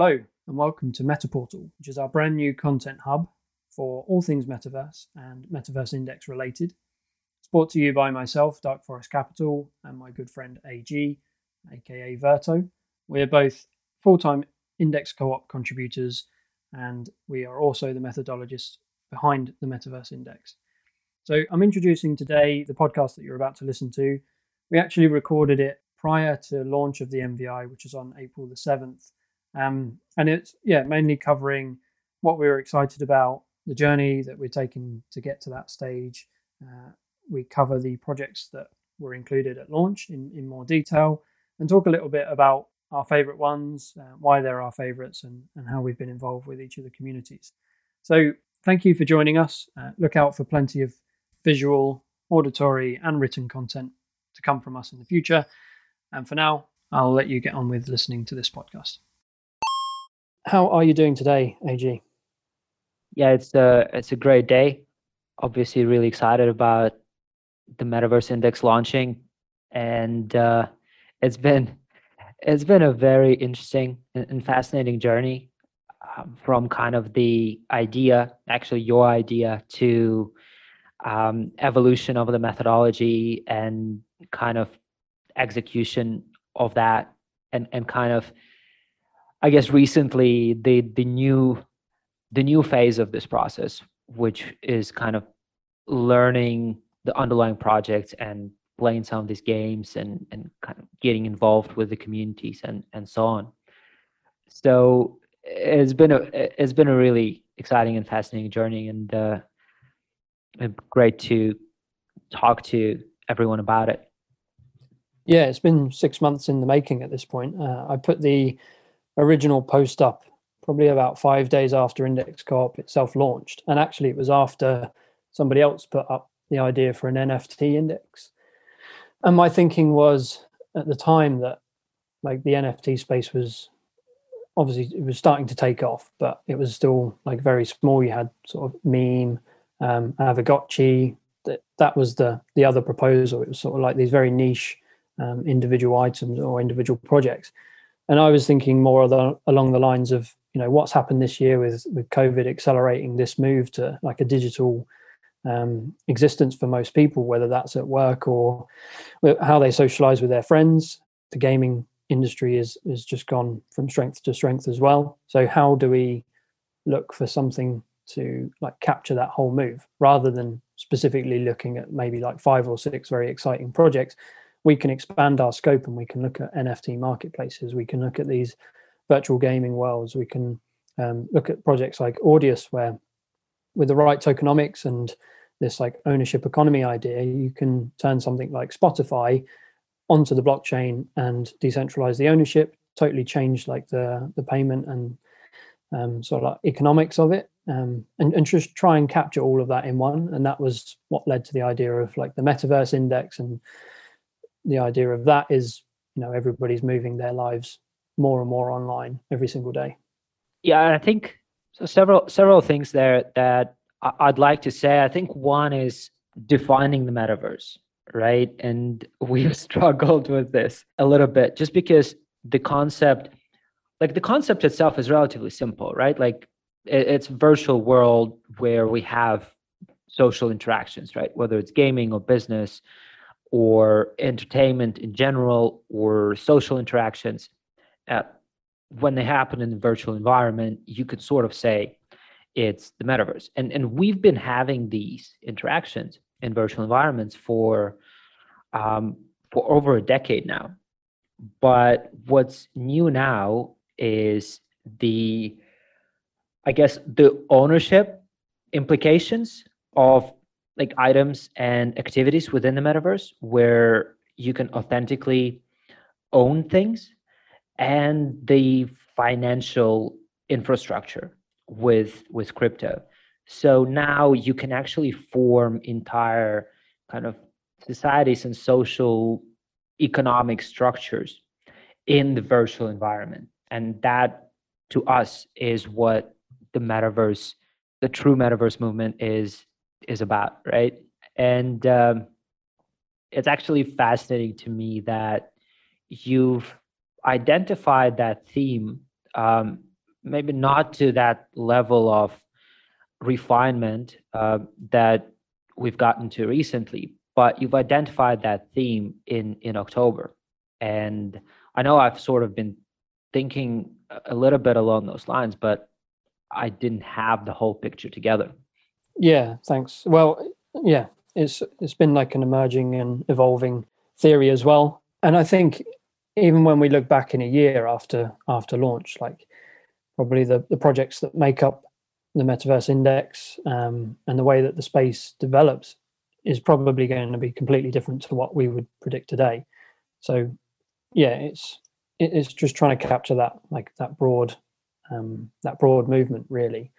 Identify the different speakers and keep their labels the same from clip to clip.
Speaker 1: Hello, and welcome to Metaportal, which is our brand new content hub for all things metaverse and Metaverse Index related. It's brought to you by myself, Dark Forest Capital, and my good friend AG, aka Verto. We're both full time Index Co op contributors, and we are also the methodologists behind the Metaverse Index. So I'm introducing today the podcast that you're about to listen to. We actually recorded it prior to launch of the MVI, which is on April the 7th. Um, and it's yeah mainly covering what we were excited about, the journey that we're taking to get to that stage. Uh, we cover the projects that were included at launch in, in more detail and talk a little bit about our favorite ones, uh, why they're our favorites, and, and how we've been involved with each of the communities. So, thank you for joining us. Uh, look out for plenty of visual, auditory, and written content to come from us in the future. And for now, I'll let you get on with listening to this podcast. How are you doing today, AG?
Speaker 2: yeah, it's a it's a great day. Obviously, really excited about the Metaverse Index launching, and uh, it's been it's been a very interesting and fascinating journey um, from kind of the idea, actually your idea, to um, evolution of the methodology and kind of execution of that, and and kind of, I guess recently the the new the new phase of this process, which is kind of learning the underlying projects and playing some of these games and and kind of getting involved with the communities and and so on. So it's been a it's been a really exciting and fascinating journey, and uh, great to talk to everyone about it.
Speaker 1: Yeah, it's been six months in the making at this point. Uh, I put the original post up probably about five days after Index Co-op itself launched, and actually it was after somebody else put up the idea for an NFT index. And my thinking was at the time that like the NFT space was obviously it was starting to take off, but it was still like very small. You had sort of meme, um. That that was the the other proposal. It was sort of like these very niche um, individual items or individual projects. And I was thinking more the, along the lines of you know what's happened this year with with COVID accelerating this move to like a digital um, existence for most people, whether that's at work or how they socialize with their friends. The gaming industry is is just gone from strength to strength as well. So how do we look for something to like capture that whole move rather than specifically looking at maybe like five or six very exciting projects? We can expand our scope and we can look at NFT marketplaces. We can look at these virtual gaming worlds. We can um, look at projects like Audius, where with the right tokenomics and this like ownership economy idea, you can turn something like Spotify onto the blockchain and decentralize the ownership, totally change like the the payment and um, sort of like economics of it, um, and, and just try and capture all of that in one. And that was what led to the idea of like the metaverse index, and the idea of that is you know everybody's moving their lives more and more online every single day.
Speaker 2: Yeah, I think so. Several several things there that I'd like to say. I think one is defining the metaverse, right? And we've struggled with this a little bit, just because the concept, like the concept itself, is relatively simple, right? Like it's virtual world where we have social interactions, right? Whether it's gaming or business or entertainment in general or social interactions uh, when they happen in the virtual environment, you could sort of say it's the metaverse. And and we've been having these interactions in virtual environments for um, for over a decade now. But what's new now is the I guess the ownership implications of like items and activities within the metaverse where you can authentically own things and the financial infrastructure with with crypto. So now you can actually form entire kind of societies and social economic structures in the virtual environment. And that to us is what the metaverse the true metaverse movement is is about right and um, it's actually fascinating to me that you've identified that theme um, maybe not to that level of refinement uh, that we've gotten to recently, but you've identified that theme in in October, and I know I've sort of been thinking a little bit along those lines, but I didn't have the whole picture together.
Speaker 1: Yeah, thanks. Well, yeah, it's it's been like an emerging and evolving theory as well, and I think even when we look back in a year after after launch, like probably the the projects that make up the metaverse index um, and the way that the space develops is probably going to be completely different to what we would predict today. So, yeah, it's it's just trying to capture that like that broad um, that broad movement. Really,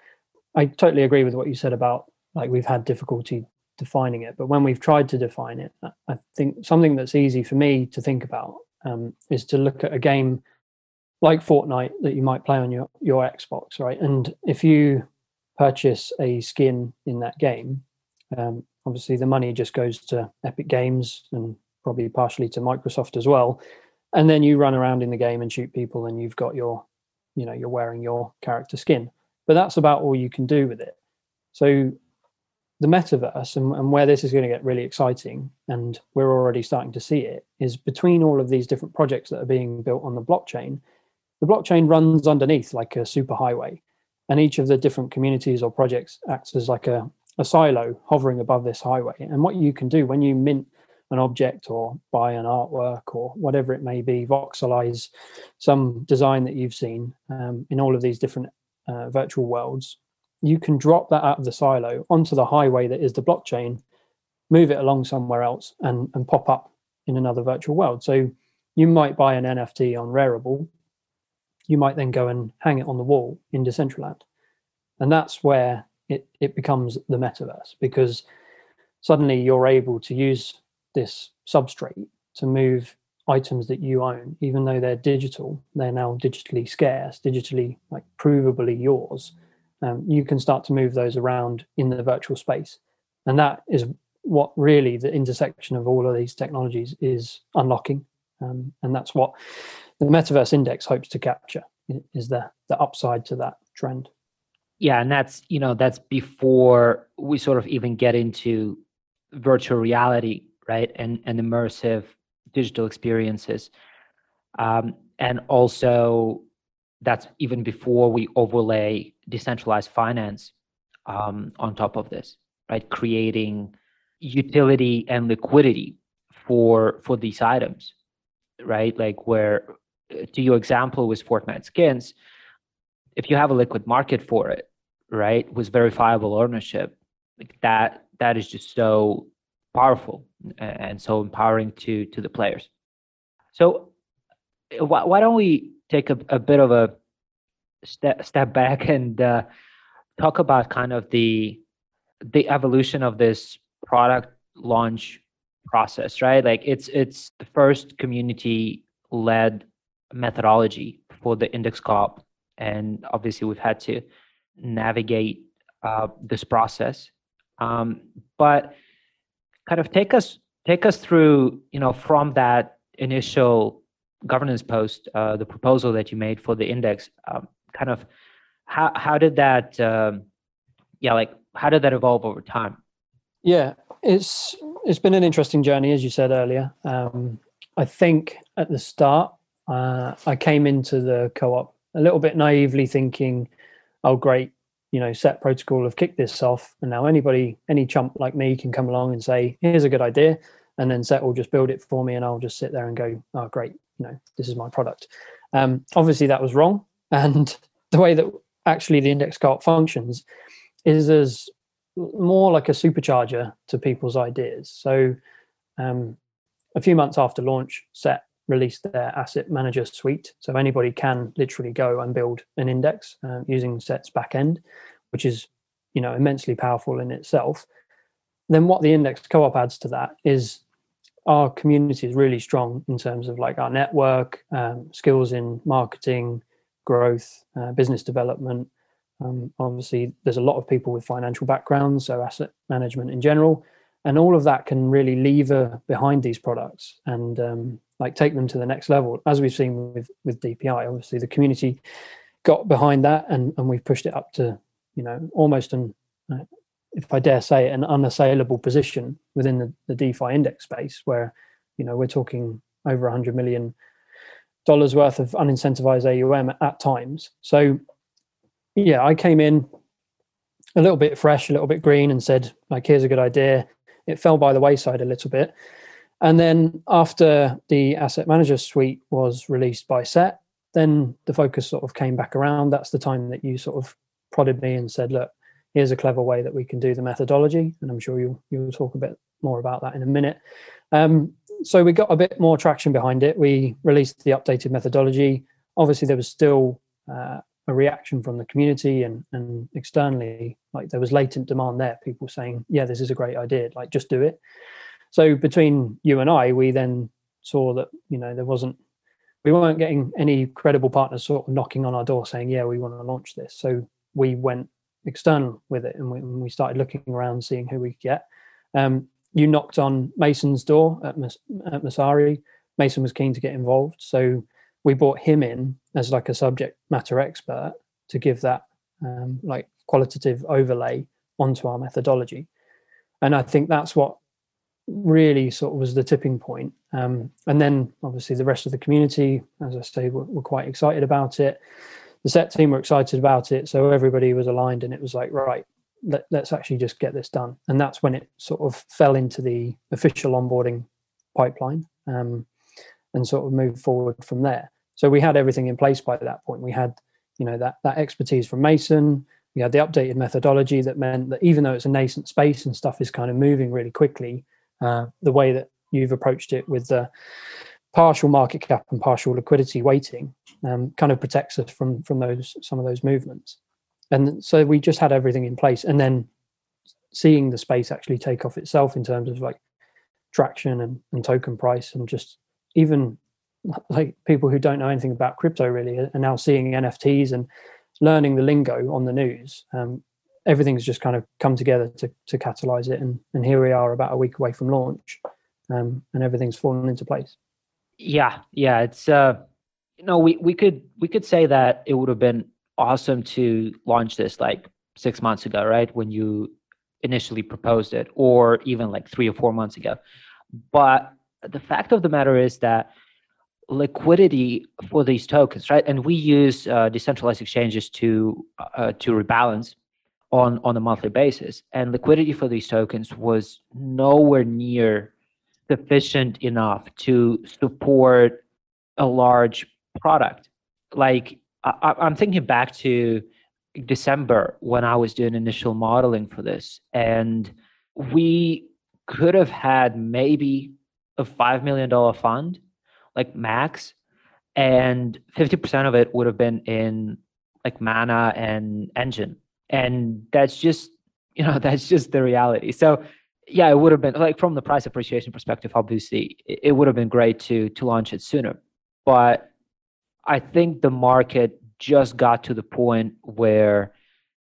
Speaker 1: I totally agree with what you said about like we've had difficulty defining it, but when we've tried to define it, I think something that's easy for me to think about um, is to look at a game like Fortnite that you might play on your your Xbox, right? And if you purchase a skin in that game, um, obviously the money just goes to Epic Games and probably partially to Microsoft as well. And then you run around in the game and shoot people, and you've got your, you know, you're wearing your character skin. But that's about all you can do with it. So the metaverse and, and where this is going to get really exciting, and we're already starting to see it, is between all of these different projects that are being built on the blockchain. The blockchain runs underneath like a superhighway and each of the different communities or projects acts as like a, a silo hovering above this highway. And what you can do when you mint an object or buy an artwork or whatever it may be, voxelize some design that you've seen um, in all of these different uh, virtual worlds, you can drop that out of the silo onto the highway that is the blockchain, move it along somewhere else, and, and pop up in another virtual world. So you might buy an NFT on Rarible you might then go and hang it on the wall in Decentraland. And that's where it, it becomes the metaverse because suddenly you're able to use this substrate to move items that you own, even though they're digital, they're now digitally scarce, digitally like provably yours. Um, you can start to move those around in the virtual space. And that is what really the intersection of all of these technologies is unlocking. Um, and that's what the metaverse index hopes to capture is the the upside to that trend
Speaker 2: yeah and that's you know that's before we sort of even get into virtual reality right and and immersive digital experiences. Um, and also that's even before we overlay decentralized finance um, on top of this right? Creating utility and liquidity for for these items right? Like where to your example with Fortnite skins, if you have a liquid market for it, right, with verifiable ownership, like that that is just so powerful and so empowering to to the players. So why, why don't we take a, a bit of a step step back and uh, talk about kind of the the evolution of this product launch process, right? Like it's it's the first community led methodology for the index co-op and obviously we've had to navigate uh, this process um, but kind of take us take us through you know from that initial governance post uh, the proposal that you made for the index um, kind of how how did that um, yeah like how did that evolve over time?
Speaker 1: Yeah it's it's been an interesting journey as you said earlier. Um, i think at the start uh, I came into the co-op a little bit naively thinking, "Oh, great, you know, set protocol have kicked this off, and now anybody, any chump like me, can come along and say, here's a good idea,' and then set will just build it for me, and I'll just sit there and go, "Oh, great, you know, this is my product." Um, obviously, that was wrong, and the way that actually the index co-op functions is as more like a supercharger to people's ideas. So, um, a few months after launch, set released their asset manager suite. So anybody can literally go and build an index uh, using Set's backend, which is you know immensely powerful in itself. Then what the index co-op adds to that is our community is really strong in terms of like our network, um, skills in marketing, growth, uh, business development. Um, obviously, there's a lot of people with financial backgrounds, so asset management in general, and all of that can really lever behind these products and um, like take them to the next level as we've seen with with dpi obviously the community got behind that and, and we've pushed it up to, you know, almost an, uh, if I dare say, an unassailable position within the, the DeFi index space where, you know, we're talking over 100 million dollars worth of unincentivized AUM at times. So, yeah, I came in a little bit fresh, a little bit green, and said, like, here's a good idea. It fell by the wayside a little bit. And then after the asset manager suite was released by Set, then the focus sort of came back around. That's the time that you sort of prodded me and said, look, here's a clever way that we can do the methodology. And I'm sure you you'll talk a bit more about that in a minute. Um, so we got a bit more traction behind it. We released the updated methodology. Obviously, there was still uh, a reaction from the community and, and externally. Like there was latent demand there, people saying, yeah, this is a great idea, like just do it. So between you and I, we then saw that, you know, there wasn't, we weren't getting any credible partners sort of knocking on our door saying, yeah, we want to launch this. So we went external with it and we, and we started looking around, seeing who we could get. Um, you knocked on Mason's door at, Mas- at Messari. Mason was keen to get involved, so we brought him in as like a subject matter expert to give that um, like qualitative overlay onto our methodology. And I think that's what really sort of was the tipping point. Um, and then obviously the rest of the community, as I say, were, were quite excited about it. The set team were excited about it, so everybody was aligned, and it was like, right, let, us actually just get this done. And that's when it sort of fell into the official onboarding pipeline um, and sort of moved forward from there. So we had everything in place by that point. We had, you know, that that expertise from Mason. We had the updated methodology that meant that even though it's a nascent space and stuff is kind of moving really quickly, uh, the way that you've approached it with the partial market cap and partial liquidity weighting um, kind of protects us from from those some of those movements. And so we just had everything in place. And then seeing the space actually take off itself in terms of like traction and, and token price and just even like people who don't know anything about crypto really are now seeing nfts and learning the lingo on the news um, everything's just kind of come together to, to catalyze it and, and here we are about a week away from launch um, and everything's fallen into place
Speaker 2: yeah yeah it's uh you know we, we could we could say that it would have been awesome to launch this like six months ago, right? When you initially proposed it, or even like three or four months ago. But the fact of the matter is that liquidity for these tokens, right? And we use uh, decentralized exchanges to uh, to rebalance on on a monthly basis, and liquidity for these tokens was nowhere near sufficient enough to support a large product. Like I, I'm thinking back to December when I was doing initial modeling for this, and we could have had maybe a five million dollar fund, like max, and fifty percent of it would have been in like mana and Enjin, and that's just you know that's just the reality. So yeah, it would have been like from the price appreciation perspective. Obviously, it would have been great to to launch it sooner, but I think the market just got to the point where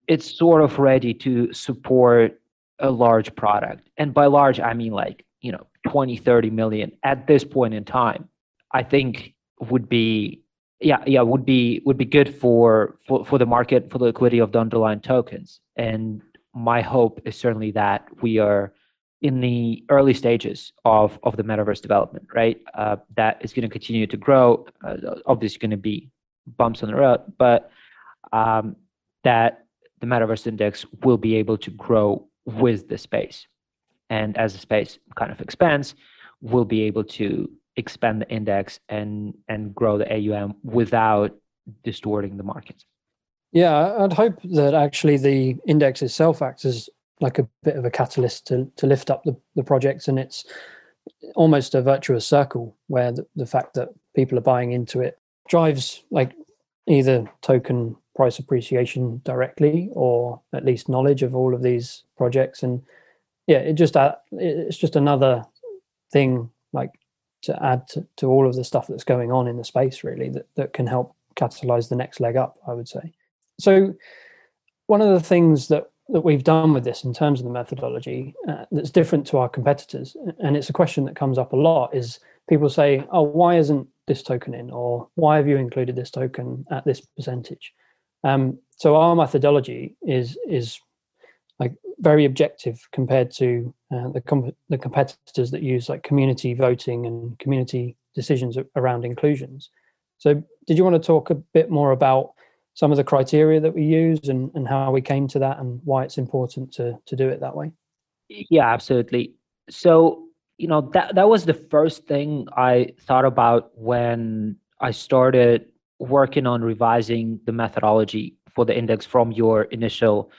Speaker 2: it's sort of ready to support a large product. And by large, I mean like, you know, 20, 30 million at this point in time, I think would be yeah, yeah, would be would be good for, for for the market for the liquidity of the underlying tokens. And my hope is certainly that we are in the early stages of of the metaverse development, right? Uh, that is going to continue to grow. Uh, obviously, going to be bumps on the road, but um, that the metaverse index will be able to grow with the space, and as the space kind of expands, we'll be able to expand the index and and grow the AUM without distorting the markets.
Speaker 1: Yeah, I'd hope that actually the index itself acts as like a bit of a catalyst to to lift up the, the projects and it's almost a virtuous circle where the, the fact that people are buying into it drives like either token price appreciation directly or at least knowledge of all of these projects and yeah it just uh, it's just another thing like to add to, to all of the stuff that's going on in the space really that, that can help catalyze the next leg up i would say. So one of the things that that we've done with this in terms of the methodology uh, that's different to our competitors and it's a question that comes up a lot is people say oh why isn't this token in? Or why have you included this token at this percentage? Um, so our methodology is is like very objective compared to uh, the com- the competitors that use like community voting and community decisions around inclusions. So, did you want to talk a bit more about some of the criteria that we use and, and how we came to that and why it's important to to do it that way?
Speaker 2: Yeah, absolutely. So, you know, that that was the first thing I thought about when I started working on revising the methodology for the index from your initial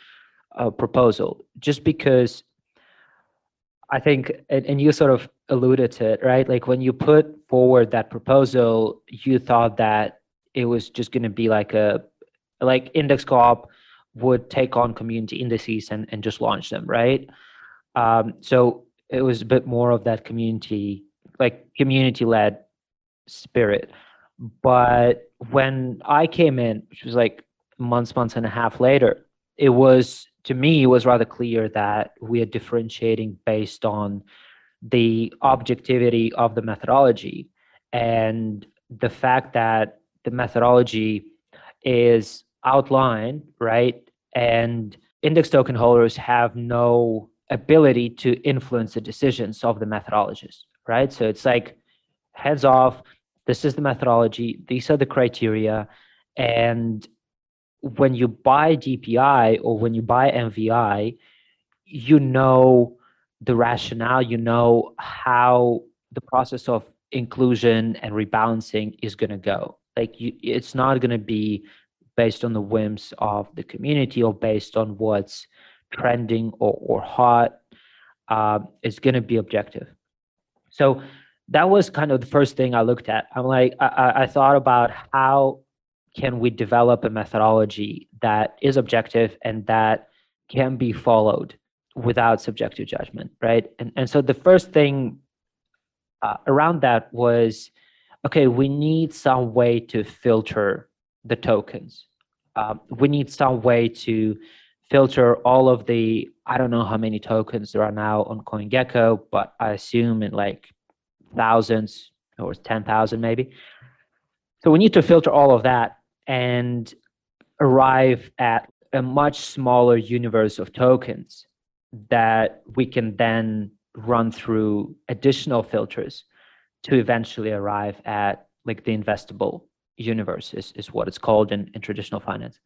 Speaker 2: uh, proposal, just because I think, and, and you sort of alluded to it, right? Like when you put forward that proposal, you thought that it was just going to be like a, like Index Co-op would take on community indices and, and just launch them, right? Um, so it was a bit more of that community, like community led spirit. But when I came in, which was like months, months and a half later, it was to me it was rather clear that we are differentiating based on the objectivity of the methodology and the fact that the methodology is outlined, right? And index token holders have no ability to influence the decisions of the methodologists, right? So it's like heads off, this is the methodology, these are the criteria. And when you buy DPI or when you buy MVI, you know the rationale, you know how the process of inclusion and rebalancing is going to go. Like you, it's not going to be based on the whims of the community or based on what's trending or, or hot. Uh, it's going to be objective. So that was kind of the first thing I looked at. I'm like, I, I thought about how can we develop a methodology that is objective and that can be followed without subjective judgment, right? And and so the first thing uh, around that was, okay, we need some way to filter the tokens. Um, we need some way to filter all of the I don't know how many tokens there are now on CoinGecko, but I assume in like thousands or ten thousand maybe. So we need to filter all of that and arrive at a much smaller universe of tokens that we can then run through additional filters to eventually arrive at like the investable universe is, is what it's called in, in traditional finance.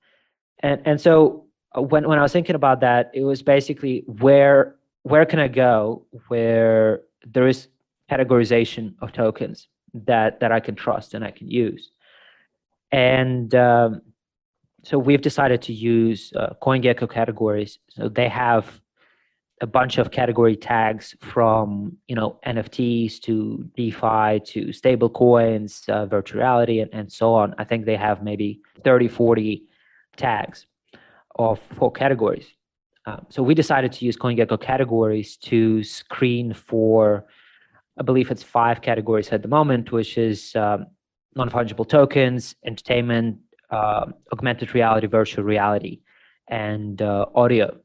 Speaker 2: And and so uh, when when I was thinking about that, it was basically where where can I go where there is categorization of tokens that that I can trust and I can use. And um, so we've decided to use uh, CoinGecko categories. So they have a bunch of category tags from you know NFTs to DeFi to stable coins, uh, virtual reality, and, and so on. I think they have maybe 30, 40 tags of four categories. Um, so we decided to use CoinGecko categories to screen for, I believe it's five categories at the moment, which is um, non-fungible tokens, entertainment, uh, augmented reality, virtual reality, and uh, audio.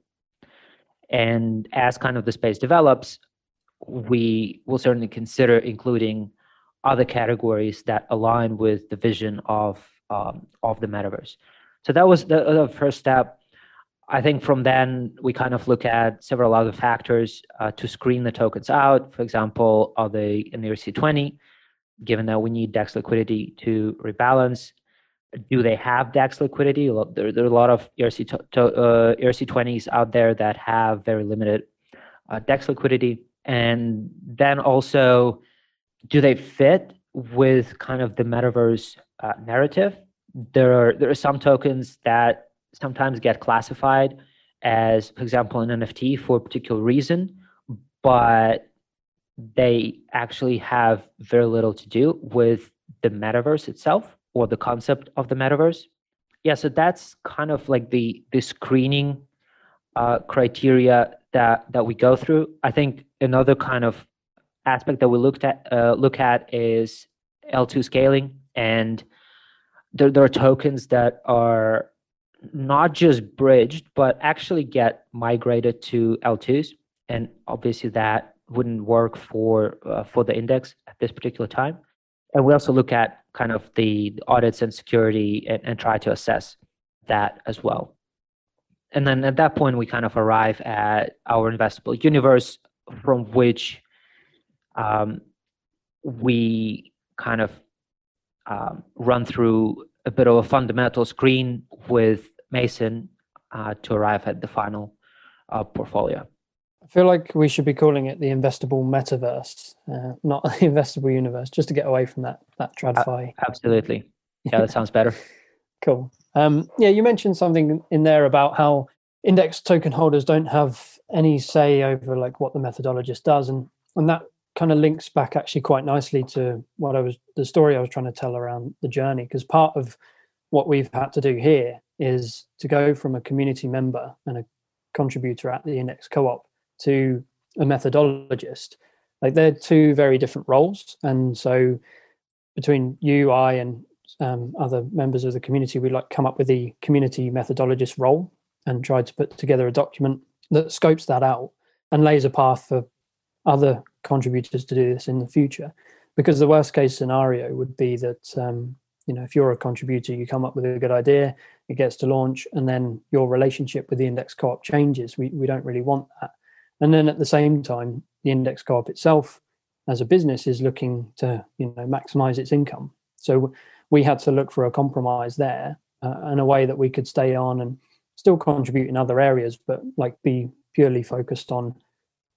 Speaker 2: And as kind of the space develops, we will certainly consider including other categories that align with the vision of um, of the metaverse. So that was the, the, first step. I think from then we kind of look at several other factors uh, to screen the tokens out. For example, are they in the ERC20? Given that we need DEX liquidity to rebalance, do they have DEX liquidity? There, there are a lot of ERC, to, uh, ERC20s out there that have very limited uh, DEX liquidity. And then also, do they fit with kind of the metaverse uh, narrative? There are there are some tokens that sometimes get classified as, for example, an NFT for a particular reason, but they actually have very little to do with the metaverse itself or the concept of the metaverse. Yeah, so that's kind of like the the screening uh, criteria that that we go through. I think another kind of aspect that we looked at uh, look at is L2 scaling, and there there are tokens that are not just bridged but actually get migrated to L2s, and obviously that wouldn't work for uh, for the index at this particular time. And we also look at kind of the audits and security and, and try to assess that as well. And then at that point, we kind of arrive at our investable universe from which um, we kind of um, run through a bit of a fundamental screen with Mason uh, to arrive at the final uh, portfolio.
Speaker 1: I feel like we should be calling it the investable metaverse, uh, not the investable universe, just to get away from that that tradfi.
Speaker 2: absolutely, yeah, that sounds better.
Speaker 1: cool. Um, yeah, you mentioned something in there about how index token holders don't have any say over like what the methodologist does, and and that kind of links back actually quite nicely to what I was the story I was trying to tell around the journey because part of what we've had to do here is to go from a community member and a contributor at the index co-op to a methodologist. Like they're two very different roles. And so between you i and um, other members of the community we like come up with the community methodologist role and try to put together a document that scopes that out and lays a path for other contributors to do this in the future. Because the worst case scenario would be that um, you know if you're a contributor you come up with a good idea it gets to launch and then your relationship with the index co-op changes. We, we don't really want that and then at the same time the index co-op itself as a business is looking to you know maximize its income so we had to look for a compromise there uh, and a way that we could stay on and still contribute in other areas but like be purely focused on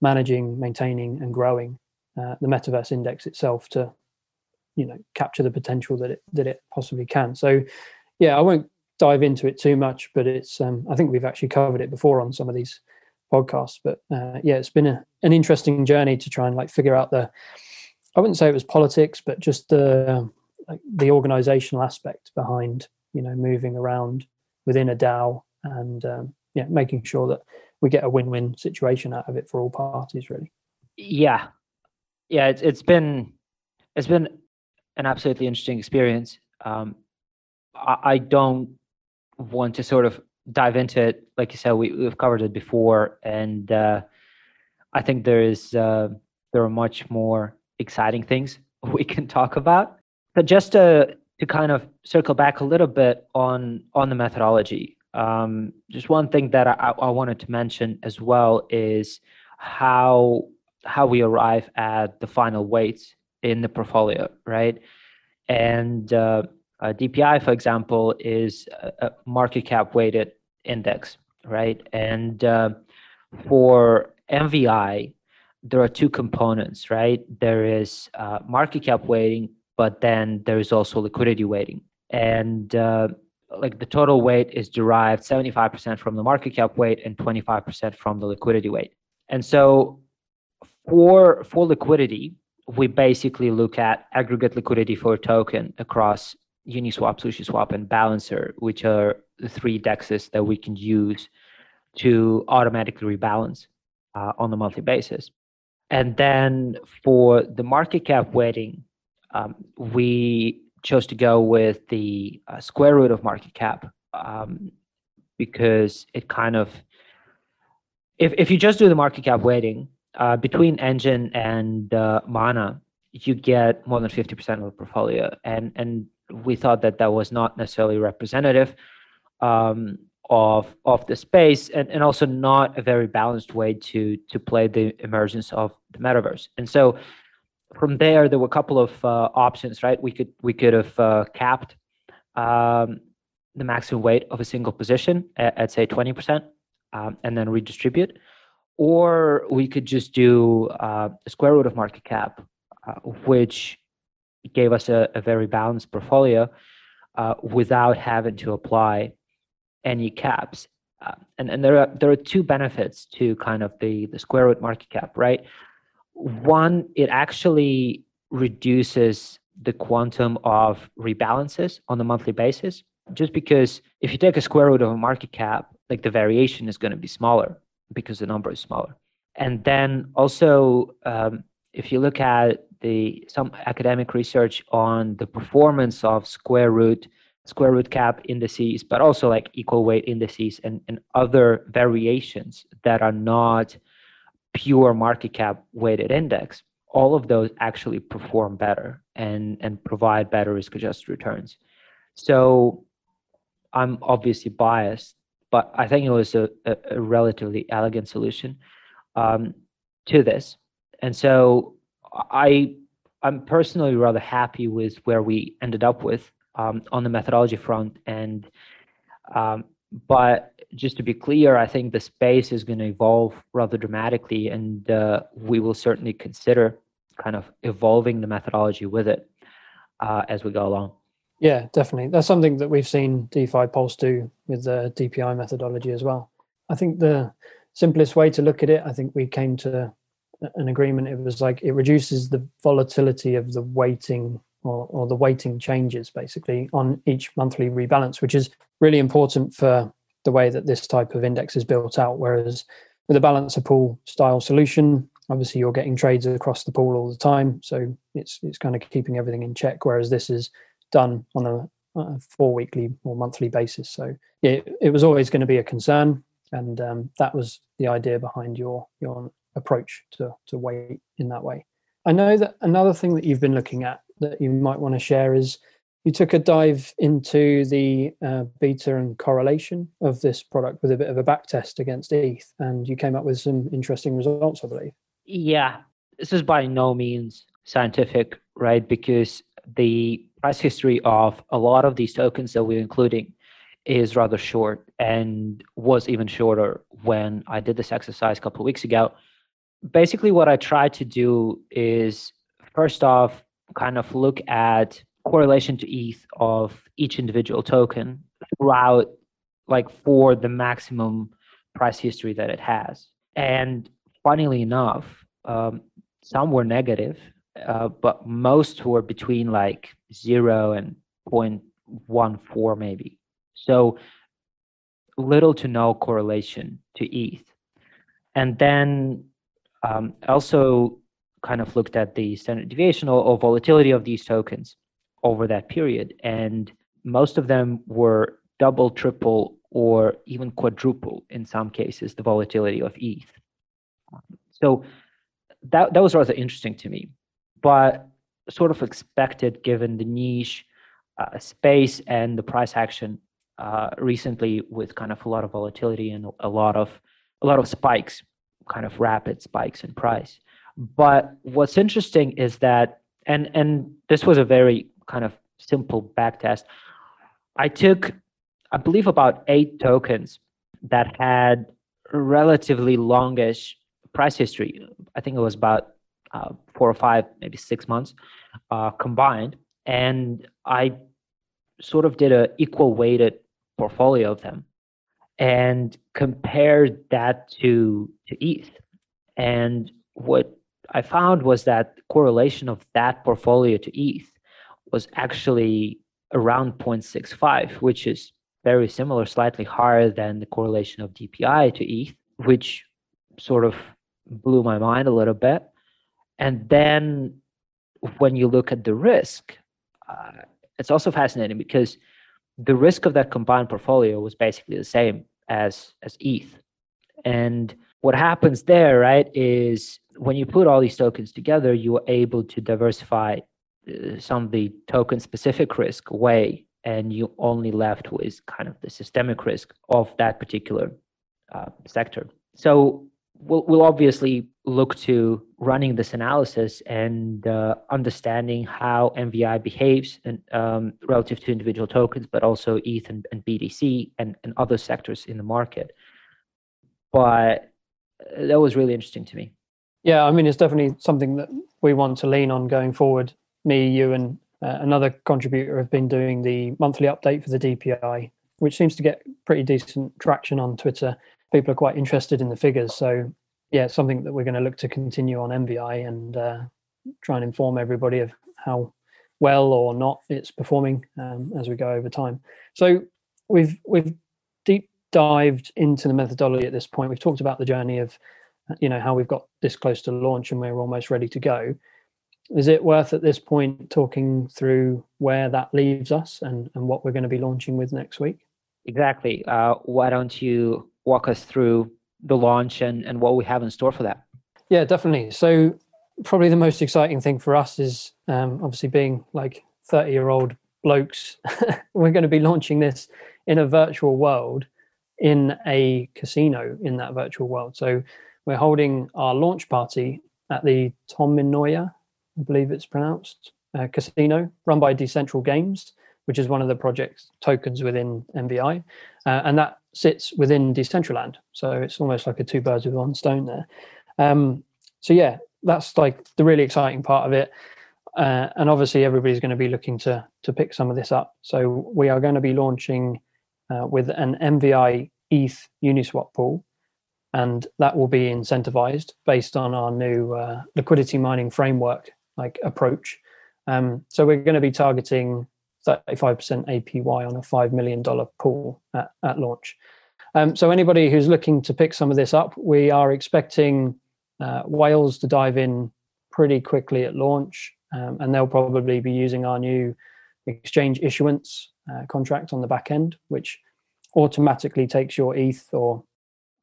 Speaker 1: managing, maintaining, and growing uh, the metaverse index itself to, you know, capture the potential that it that it possibly can. So, yeah, I won't dive into it too much, but it's um, I think we've actually covered it before on some of these podcasts. But uh, yeah, it's been a, an interesting journey to try and like figure out the. I wouldn't say it was politics, but just the like the organizational aspect behind you know moving around within a DAO and um, yeah, making sure that we get a win-win situation out of it for all parties really
Speaker 2: yeah yeah it's, it's been it's been an absolutely interesting experience um, I, I, don't want to sort of dive into it like you said we, we've covered it before and uh, i think there is uh, there are much more exciting things we can talk about but just to to kind of circle back a little bit on on the methodology um, just one thing that I, I, wanted to mention as well is how how we arrive at the final weights in the portfolio, right? And uh, DPI, for example, is a market cap weighted index, right? And uh, for MVI, there are two components, right? There is uh, market cap weighting, but then there is also liquidity weighting. And uh, like the total weight is derived 75% from the market cap weight and 25% from the liquidity weight. And so for for liquidity, we basically look at aggregate liquidity for a token across Uniswap, SushiSwap, and Balancer, which are the three dexes that we can use to automatically rebalance uh, on a monthly basis. And then for the market cap weighting, um, we chose to go with the uh, square root of market cap um, because it kind of if, if you just do the market cap weighting uh, between Enjin and uh, mana you get more than 50% of the portfolio and and we thought that that was not necessarily representative um, of of the space and, and also not a very balanced way to to play the emergence of the metaverse and so from there, there were a couple of uh, options, right? We could we could have uh, capped um, the maximum weight of a single position at, at say twenty percent, um, and then redistribute, or we could just do uh, a square root of market cap, uh, which gave us a, a very balanced portfolio uh, without having to apply any caps. Uh, and and there are there are two benefits to kind of the the square root market cap, right? one, it actually reduces the quantum of rebalances on a monthly basis. Just because if you take a square root of a market cap, like the variation is going to be smaller because the number is smaller. And then also, um, if you look at the some academic research on the performance of square root, square root cap indices, but also like equal weight indices and, and other variations that are not pure market cap weighted index, all of those actually perform better and, and provide better risk adjusted returns. So I'm obviously biased, but I think it was a, a, a relatively elegant solution um, to this. And so I I'm personally rather happy with where we ended up with um, on the methodology front. And um, but just to be clear, I think the space is going to evolve rather dramatically, and uh, we will certainly consider kind of evolving the methodology with it uh, as we go along.
Speaker 1: Yeah, definitely. That's something that we've seen DeFi Pulse do with the DPI methodology as well. I think the simplest way to look at it, I think we came to an agreement. It was like it reduces the volatility of the weighting or, or the weighting changes basically on each monthly rebalance, which is really important for the way that this type of index is built out. Whereas with a balancer pool style solution, obviously you're getting trades across the pool all the time, so it's it's kind of keeping everything in check. Whereas this is done on a, a four weekly or monthly basis. So yeah, it, it was always going to be a concern, and um, that was the idea behind your your approach to to weight in that way. I know that another thing that you've been looking at that you might want to share is you took a dive into the uh, beta and correlation of this product with a bit of a back test against ETH, and you came up with some interesting results, I believe.
Speaker 2: Yeah, this is by no means scientific, right? Because the price history of a lot of these tokens that we're including is rather short and was even shorter when I did this exercise a couple of weeks ago. Basically, what I tried to do is first off, kind of look at correlation to ETH of each individual token throughout, like for the maximum price history that it has. And funnily enough, um, some were negative uh, but most were between like zero and 0.14 maybe. So little to no correlation to ETH. And then um, also kind of looked at the standard deviation or, or volatility of these tokens over that period. And most of them were double, triple, or even quadruple in some cases, the volatility of ETH. So that, that was rather interesting to me but sort of expected given the niche uh, space and the price action uh, recently with kind of a lot of volatility and a lot of a lot of spikes, kind of rapid spikes in price. But what's interesting is that, and and this was a very kind of simple back test. I took, I believe, about eight tokens that had relatively longish price history. I think it was about uh, four or five, maybe six months uh, combined. And I sort of did a equal weighted portfolio of them and compared that to to ETH. And what I found was that correlation of that portfolio to ETH was actually around 0.65, which is very similar, slightly higher than the correlation of DPI to ETH, which sort of blew my mind a little bit. And then when you look at the risk, uh, it's also fascinating because the risk of that combined portfolio was basically the same as as ETH. And what happens there, right, is when you put all these tokens together, you are able to diversify uh, some of the token specific risk away, and you only left with kind of the systemic risk of that particular uh, sector. So we'll, we'll obviously look to running this analysis and uh, understanding how MVI behaves and, um, relative to individual tokens, but also ETH and, and BTC and, and other sectors in the market. But uh, that was really interesting to me.
Speaker 1: Yeah, I mean, it's definitely something that we want to lean on going forward. Me, you, and uh, another contributor have been doing the monthly update for the DPI, which seems to get pretty decent traction on Twitter people are quite interested in the figures. So yeah, it's something that we're going to look to continue on MVI and uh, try and inform everybody of how well or not it's performing um, as we go over time. So we've we've deep dived into the methodology at this point. We've talked about the journey of you know how we've got this close to launch and we're almost ready to go. Is it worth at this point talking through where that leaves us and, and what we're going to be launching with next week?
Speaker 2: Exactly. Uh, why don't you walk us through the launch and, and what we have in store for that.
Speaker 1: Yeah, definitely. So probably the most exciting thing for us is um, obviously being like 30 year old blokes. We're going to be launching this in a virtual world in a casino in that virtual world. So we're holding our launch party at the Tominoya, I believe it's pronounced, uh, casino run by Decentral Games, which is one of the project's tokens within MVI. Uh, and that sits within Decentraland. So it's almost like a two birds with one stone there. Um, so yeah, that's like the really exciting part of it. Uh, and obviously everybody's going to be looking to to pick some of this up. So we are going to be launching uh, with an MVI ETH Uniswap pool, and that will be incentivized based on our new uh, liquidity mining framework like approach. Um, so we're going to be targeting 35% APY on a $5 million pool at, at launch. Um, so anybody who's looking to pick some of this up, we are expecting uh, whales to dive in pretty quickly at launch, um, and they'll probably be using our new exchange issuance uh, contract on the back end, which automatically takes your ETH or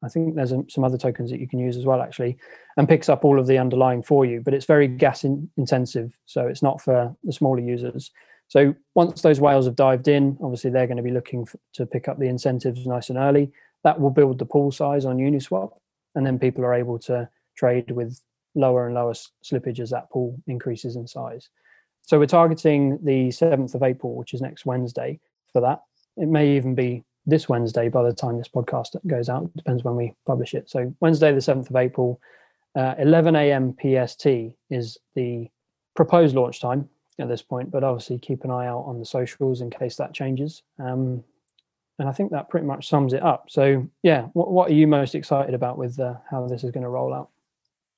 Speaker 1: I think there's um, some other tokens that you can use as well, actually, and picks up all of the underlying for you. But it's very gas in, intensive, so it's not for the smaller users. So once those whales have dived in, obviously they're going to be looking to pick up the incentives nice and early. That will build the pool size on Uniswap, and then people are able to trade with lower and lower slippage as that pool increases in size. So we're targeting the 7th of April, which is next Wednesday, for that. It may even be this Wednesday by the time this podcast goes out. Depends when we publish it. So Wednesday, the 7th of April, uh, 11 a.m. PST is the proposed launch time at this point, but obviously keep an eye out on the socials in case that changes. Um, and I think that pretty much sums it up. So yeah, what, what are you most excited about with uh, how this is going to roll out?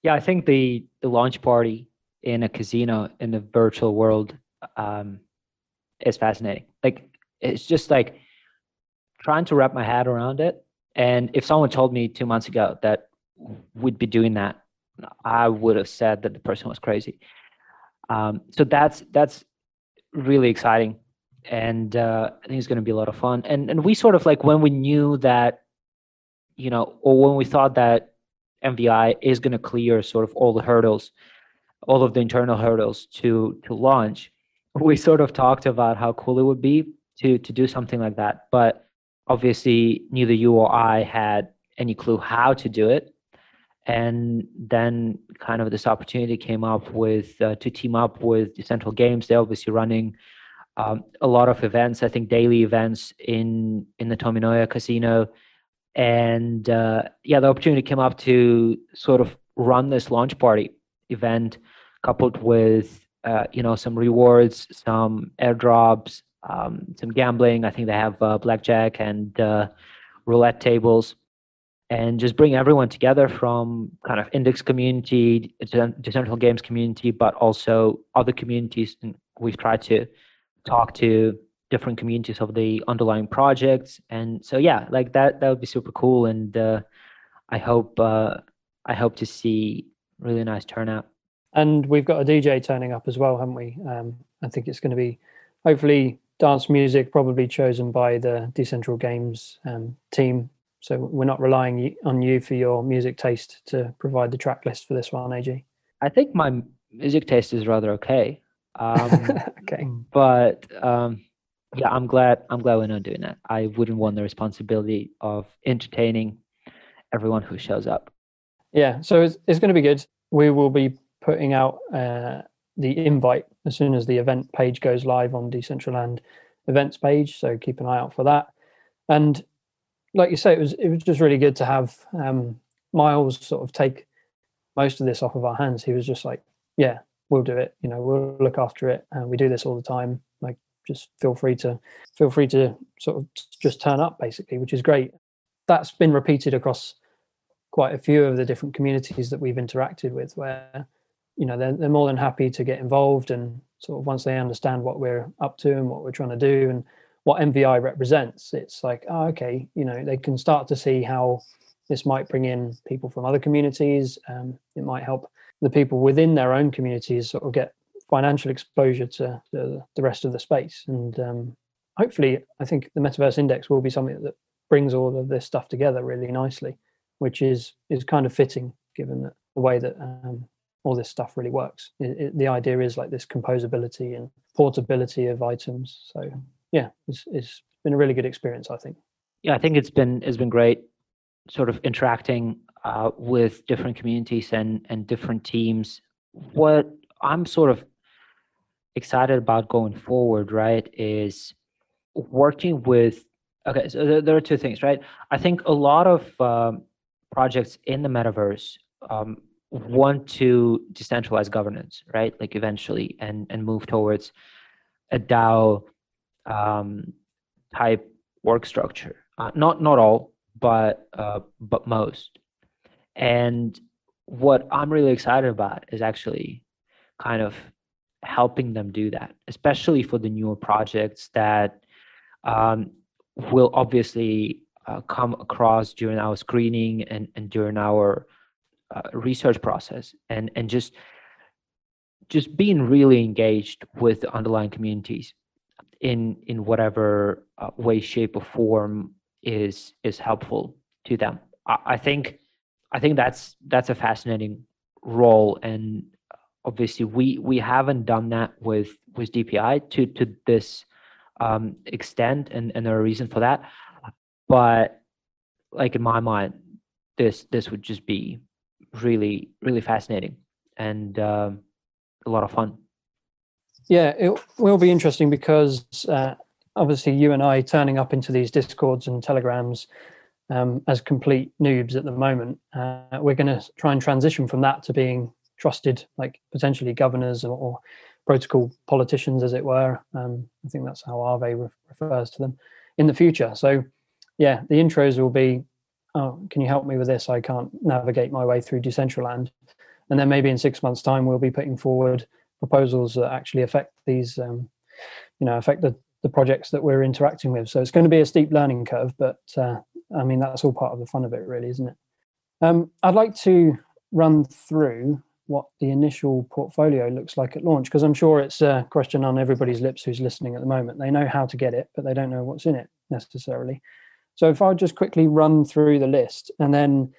Speaker 2: Yeah, I think the the launch party in a casino in the virtual world um, is fascinating. Like it's just like trying to wrap my head around it. And if someone told me two months ago that we'd be doing that, I would have said that the person was crazy. Um, so that's that's really exciting, and uh, I think it's going to be a lot of fun. And and we sort of like when we knew that, you know, or when we thought that MVI is going to clear sort of all the hurdles, all of the internal hurdles to to launch, we sort of talked about how cool it would be to to do something like that. But obviously, neither you or I had any clue how to do it. And then, kind of, this opportunity came up with uh, to team up with Central Games. They're obviously running um, a lot of events. I think daily events in in the Tominoya Casino and uh, yeah, the opportunity came up to sort of run this launch party event, coupled with uh, you know some rewards, some airdrops, um, some gambling. I think they have uh, blackjack and uh, roulette tables, and just bring everyone together from kind of index community, decentral games community, but also other communities. And we've tried to talk to different communities of the underlying projects and so yeah like that that would be super cool and uh, i hope uh, i hope to see really nice turnout
Speaker 1: and we've got a dj turning up as well haven't we um, i think it's going to be hopefully dance music probably chosen by the decentral games um, team. So we're not relying on you for your music taste to provide the track list for this one ag
Speaker 2: i think my music taste is rather okay. Um,
Speaker 1: okay.
Speaker 2: but um, yeah i'm glad i'm glad we're not doing that. I wouldn't want the responsibility of entertaining everyone who shows up.
Speaker 1: Yeah so it's, it's going to be good. We will be putting out uh, the invite as soon as the event page goes live on decentraland events page so keep an eye out for that. And like you say it was it was just really good to have um, miles sort of take most of this off of our hands. He was just like yeah we'll do it you know we'll look after it and we do this all the time. Like just feel free to feel free to sort of just turn up basically which is great. That's been repeated across quite a few of the different communities that we've interacted with where you know they're, they're more than happy to get involved and sort of once they understand what we're up to and what we're trying to do and what mvi represents it's like oh okay you know they can start to see how this might bring in people from other communities um, it might help the people within their own communities sort of get financial exposure to, to the rest of the space. And um, hopefully, I think the Metaverse Index will be something that brings all of this stuff together really nicely, which is is kind of fitting given that the way that um, all this stuff really works. It, it, the idea is like this composability and portability of items. So yeah, it's, it's been a really good experience, I think.
Speaker 2: Yeah, I think it's been it's been great, sort of interacting uh, with different communities and and different teams. What I'm sort of excited about going forward, right, is working with. Okay, so there, there are two things, right? I think a lot of um, projects in the metaverse um, want to decentralize governance, right? Like eventually, and and move towards a DAO um, type work structure. Uh, not not all, but uh, but most. And what I'm really excited about is actually kind of helping them do that, especially for the newer projects that um, will obviously uh, come across during our screening and, and during our uh, research process and and just just being really engaged with the underlying communities in in whatever uh, way shape or form is is helpful to them. I, I think i think that's that's a fascinating role and obviously we we haven't done that with with dpi to to this um extent and and there are reasons for that. But like in my mind this this would just be really really fascinating and um, a lot of fun.
Speaker 1: Yeah it will be interesting because uh, obviously you and i turning up into these discords and telegrams um, as complete noobs at the moment uh, we're going to try and transition from that to being trusted like potentially governors or, or protocol politicians as it were. Um, i think that's how Aave re- refers to them in the future. So yeah the intros will be oh, can you help me with this? I can't navigate my way through Decentraland. And then maybe in six months' time, we'll be putting forward proposals that actually affect these, um, you know, affect the, the projects that we're interacting with. So it's going to be a steep learning curve, but uh, I mean, that's all part of the fun of it, really, isn't it? Um, I'd like to run through what the initial portfolio looks like at launch because I'm sure it's a question on everybody's lips who's listening at the moment. They know how to get it, but they don't know what's in it necessarily. So if I just quickly run through the list and then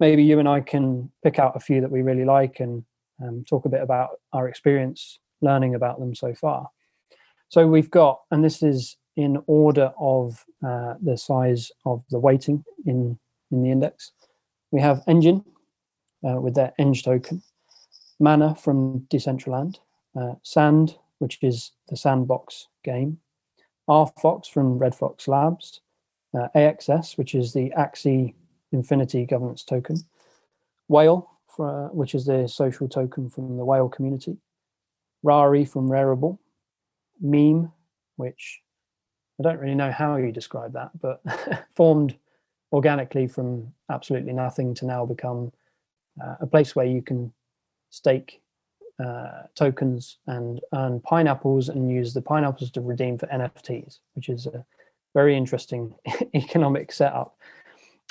Speaker 1: maybe you and I can pick out a few that we really like and um, talk a bit about our experience learning about them so far. So we've got, and this is in order of uh, the size of the weighting in, in the index. We have Enjin uh, with their ENJ token, Mana from Decentraland, uh, Sand, which is the Sandbox game, R Fox from Red Fox Labs, uh, AXS, which is the Axie Infinity Governance Token, Whale, for, uh, which is the social token from the whale community, Rari from Rarible, Meme, which I don't really know how you describe that, but formed organically from absolutely nothing to now become uh, a place where you can stake uh, tokens and earn pineapples and use the pineapples to redeem for NFTs, which is a very interesting economic setup.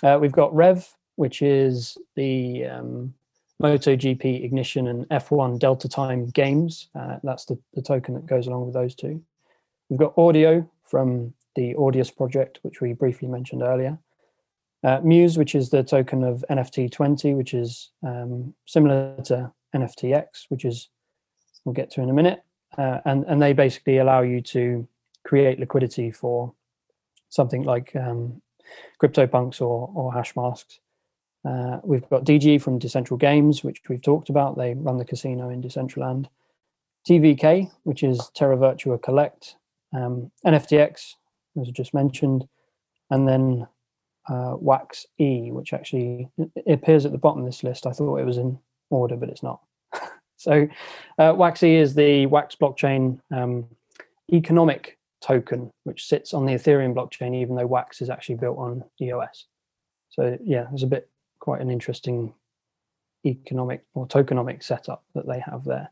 Speaker 1: Uh, we've got Rev, which is the um, MotoGP Ignition and F1 Delta Time games. Uh, that's the, the token that goes along with those two. We've got Audio from the Audius project, which we briefly mentioned earlier. Uh, Muse, which is the token of NFT 20, which is um, similar to NFTX, which is we'll get to in a minute. Uh, and, and they basically allow you to create liquidity for something like um, CryptoPunks or, or Hashmasks. Uh, we've got DG from Decentral Games, which we've talked about. They run the casino in Decentraland. TVK, which is Terra Virtua Collect. Um, NFTX, as I just mentioned. And then uh, Wax E, which actually appears at the bottom of this list. I thought it was in order, but it's not. so uh, Wax E is the Wax blockchain um, economic token, which sits on the Ethereum blockchain, even though Wax is actually built on EOS. So yeah, there's a bit quite an interesting economic or tokenomic setup that they have there.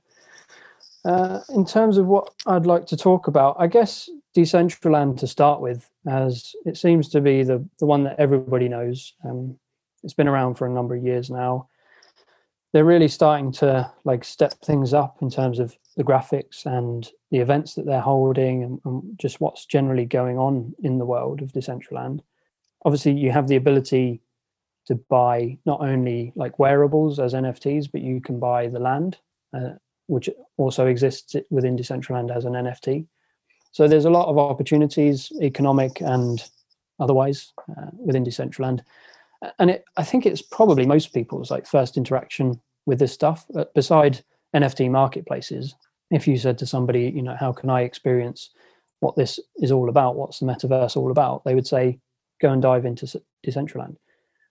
Speaker 1: Uh, in terms of what I'd like to talk about, I guess Decentraland to start with, as it seems to be the, the one that everybody knows. Um, it's been around for a number of years now. They're really starting to like step things up in terms of the graphics and the events that they're holding and, and, just what's generally going on in the world of Decentraland. Obviously, you have the ability to buy not only like wearables as NFTs, but you can buy the land, uh, which also exists within Decentraland as an NFT. So there's a lot of opportunities, economic and otherwise, uh, within Decentraland. And it, I think it's probably most people's like first interaction with this stuff. Uh, beside NFT marketplaces, if you said to somebody, you know, how can I experience what this is all about? What's the metaverse all about? They would say, go and dive into Decentraland.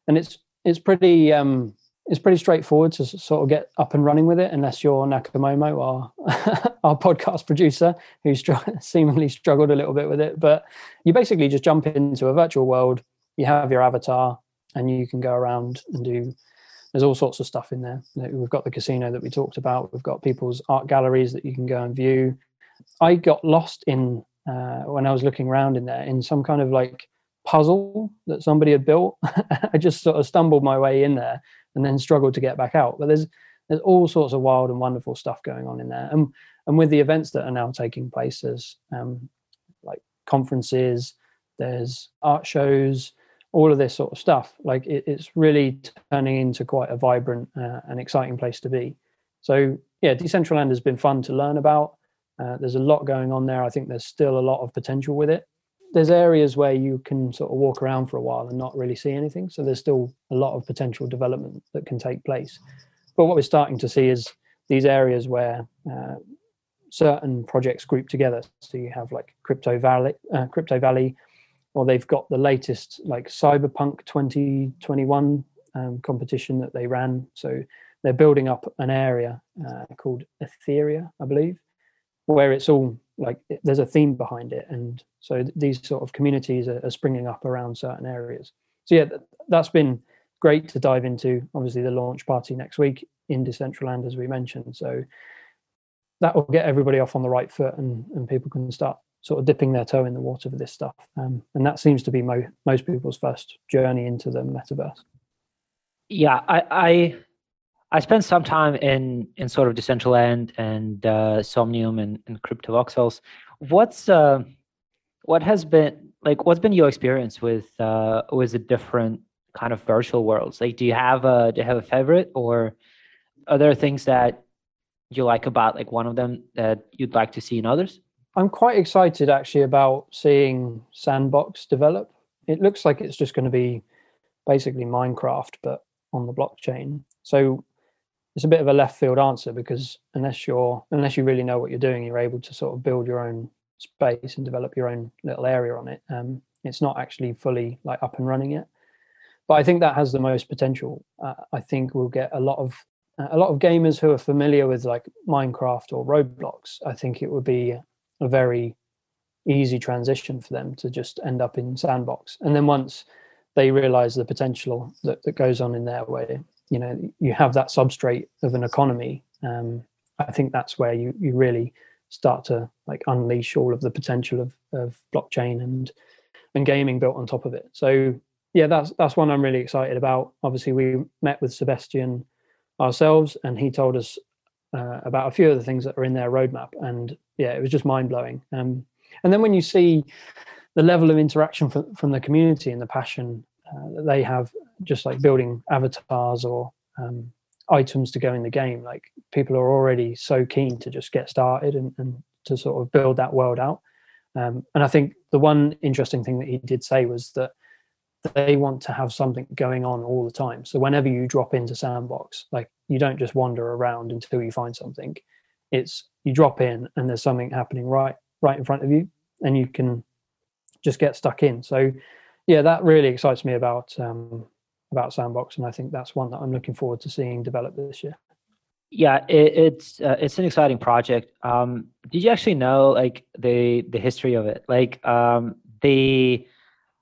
Speaker 1: And it's it's pretty um, it's pretty straightforward to sort of get up and running with it, unless you're Nakamomo, our our podcast producer, who str- seemingly struggled a little bit with it. But you basically just jump into a virtual world. You have your avatar, and you can go around and do. There's all sorts of stuff in there. We've got the casino that we talked about. We've got people's art galleries that you can go and view. I got lost in uh, when I was looking around in there in some kind of like puzzle that somebody had built. I just sort of stumbled my way in there and then struggled to get back out. But there's there's all sorts of wild and wonderful stuff going on in there. And and with the events that are now taking place, there's um, like conferences, there's art shows, all of this sort of stuff. Like it, it's really turning into quite a vibrant uh, and exciting place to be. So yeah, Decentraland has been fun to learn about. Uh, there's a lot going on there. I think there's still a lot of potential with it there's areas where you can sort of walk around for a while and not really see anything. So there's still a lot of potential development that can take place. But what we're starting to see is these areas where uh, certain projects group together. So you have like Crypto Valley, uh, Crypto Valley, or they've got the latest like Cyberpunk 2021 um, competition that they ran. So they're building up an area uh, called Aetheria, I believe, where it's all like there's a theme behind it. And so these sort of communities are, are springing up around certain areas. So yeah that's been great to dive into. Obviously the launch party next week in decentraland as we mentioned. So that will get everybody off on the right foot and, and people can start sort of dipping their toe in the water for this stuff um, and that seems to be mo- most people's first journey into the metaverse
Speaker 2: yeah i i I spent some time in in sort of Decentraland and uh, Somnium and, and Cryptovoxels. What's uh, what has been like? What's been your experience with uh, with the different kind of virtual worlds? Like, do you have a do you have a favorite, or are there things that you like about like one of them that you'd like to see in others?
Speaker 1: I'm quite excited actually about seeing Sandbox develop. It looks like it's just going to be basically Minecraft, but on the blockchain. So it's a bit of a left field answer because unless you're unless you really know what you're doing, you're able to sort of build your own space and develop your own little area on it. Um, it's not actually fully like up and running yet, but I think that has the most potential. Uh, I think we'll get a lot of uh, a lot of gamers who are familiar with like Minecraft or Roblox. I think it would be a very easy transition for them to just end up in sandbox, and then once they realize the potential that, that goes on in there where you know you have that substrate of an economy um, i think that's where you you really start to like unleash all of the potential of of blockchain and and gaming built on top of it. So yeah that's that's one i'm really excited about. Obviously we met with sebastian ourselves and he told us uh, about a few of the things that are in their roadmap. And yeah it was just mind-blowing. Um, and then when you see the level of interaction from, from the community and the passion uh, that they have just like building avatars or um, items to go in the game like people are already so keen to just get started and, and to sort of build that world out. Um, and i think the one interesting thing that he did say was that they want to have something going on all the time so whenever you drop into sandbox like you don't just wander around until you find something it's you drop in and there's something happening right right in front of you and you can just get stuck in so yeah that really excites me about um, about Sandbox, and I think that's one that I'm looking forward to seeing develop this year.
Speaker 2: Yeah, it, it's uh, it's an exciting project. Um, did you actually know like the the history of it? Like um, the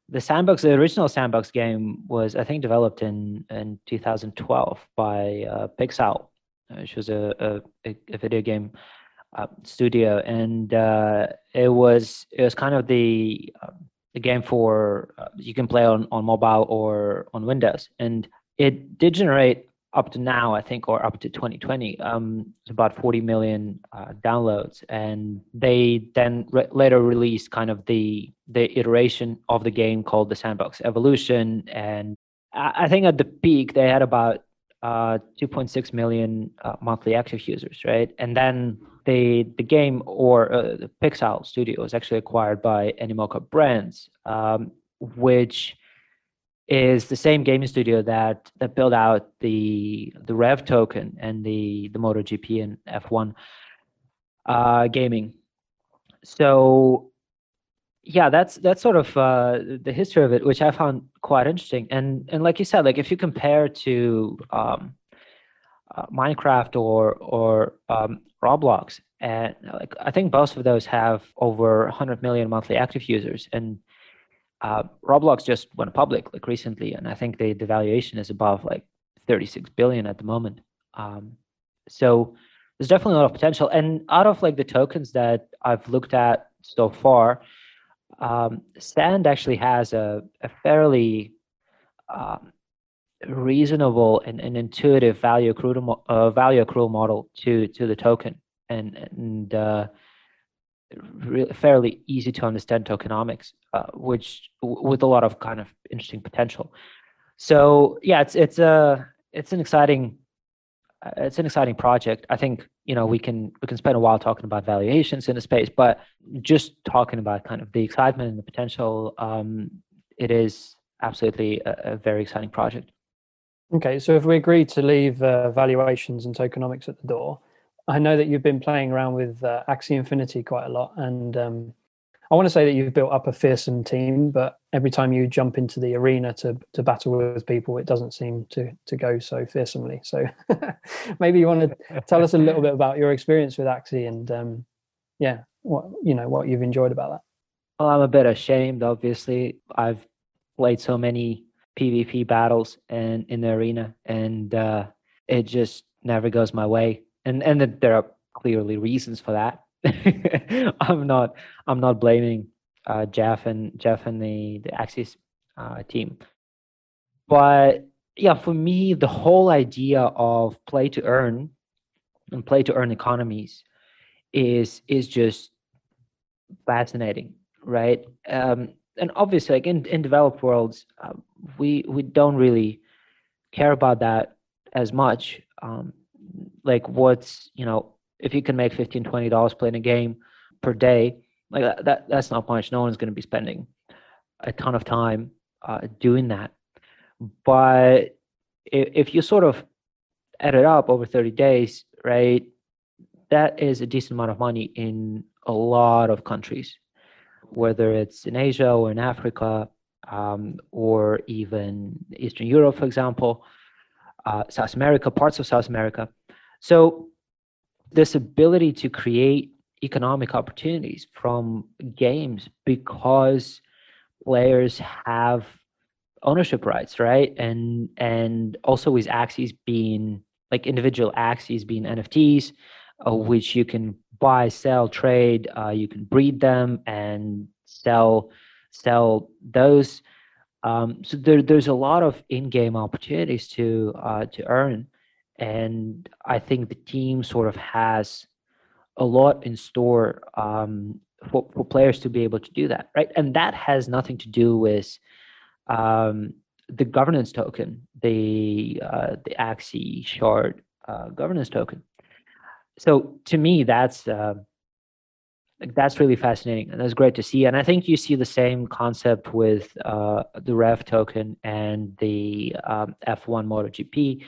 Speaker 2: the sandbox, the original sandbox game was I think developed in in 2012 by uh, Pixowl, which was a a, a video game uh, studio, and uh, it was it was kind of the um, the game for uh, you can play on, on mobile or on Windows. And it did generate up to now, I think, or up to 2020, um, it's about 40 million uh, downloads. And they then re- later released kind of the the iteration of the game called the Sandbox Evolution. And I, I think at the peak they had about uh, 2.6 million uh, monthly active users, right? And then the the game or uh, the Pixowl Studio was actually acquired by Animoca Brands, um, which is the same gaming studio that that built out the the Rev token and the the MotoGP and F1 uh, gaming. So yeah, that's that's sort of uh, the history of it, which I found quite interesting. And and like you said, like if you compare to um, uh, Minecraft or or um, Roblox, and like I think both of those have over 100 million monthly active users, and uh, Roblox just went public like recently, and I think the, the valuation is above like 36 billion at the moment. Um, so there's definitely a lot of potential. And out of like the tokens that I've looked at so far, um, Sand actually has a, a fairly um, reasonable and, and, intuitive value accrual uh, value accrual model to to the token, and and uh, fairly easy to understand tokenomics, uh, which with a lot of kind of interesting potential. So yeah, it's it's a it's an exciting uh, it's an exciting project. I think you know we can we can spend a while talking about valuations in the space, but just talking about kind of the excitement and the potential, um, it is absolutely a, a, very exciting project.
Speaker 1: Okay, so if we agree to leave uh, valuations and tokenomics at the door, I know that you've been playing around with uh, Axie Infinity quite a lot, and um, I want to say that you've built up a fearsome team. But every time you jump into the arena to to battle with people, it doesn't seem to to go so fearsomely. So maybe you want to tell us a little bit about your experience with Axie and um, yeah, what you know what you've enjoyed about that.
Speaker 2: Well, I'm a bit ashamed. Obviously, I've played so many PvP battles and in the arena, and uh, it just never goes my way and and there are clearly reasons for that. I'm not I'm not blaming uh, Jeff and Jeff and the the Axis uh, team, but yeah, for me, the whole idea of play to earn and play to earn economies is is just fascinating, right? Um, and obviously, like in, in developed worlds, uh, we we don't really care about that as much. Um, like what's you know if you can make 15 20 dollars playing a game per day like that, that that's not much. No one's going to be spending a ton of time uh, doing that. But if, if you sort of add it up over 30 days right that is a decent amount of money in a lot of countries whether it's in asia or in africa um, or even eastern europe for example uh, south america parts of south america so this ability to create economic opportunities from games because players have ownership rights, right? And and also with Axies being like individual Axies being NFTs, uh, which you can buy, sell, trade. Uh, you can breed them and sell sell those. Um, so there, there's a lot of in-game opportunities to uh, to earn and I think the team sort of has a lot in store um, for, for players to be able to do that, right? And that has nothing to do with um, the governance token, the uh, the Axie shard uh, governance token. So to me, that's uh, that's really fascinating and that's great to see. And I think you see the same concept with uh, the Rev token and the um, F1 MotoGP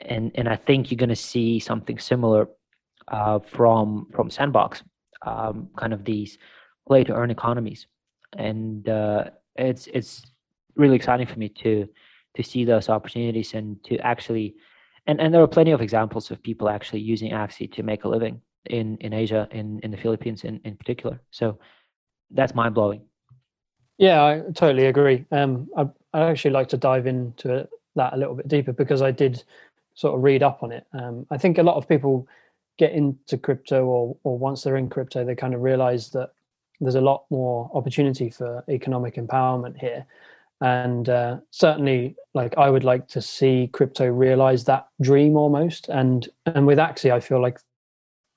Speaker 2: and and I think you're going to see something similar uh, from from Sandbox, um, kind of these play to earn economies, and uh, it's it's really exciting for me to to see those opportunities and to actually, and and there are plenty of examples of people actually using Axie to make a living in in Asia, in in the Philippines in in particular. So that's mind blowing.
Speaker 1: Yeah, I totally agree. Um, I I actually like to dive into that a little bit deeper because I did sort of read up on it. Um, I think a lot of people get into crypto, or or once they're in crypto, they kind of realize that there's a lot more opportunity for economic empowerment here, and uh, certainly, like I would like to see crypto realize that dream almost. And and with Axie, I feel like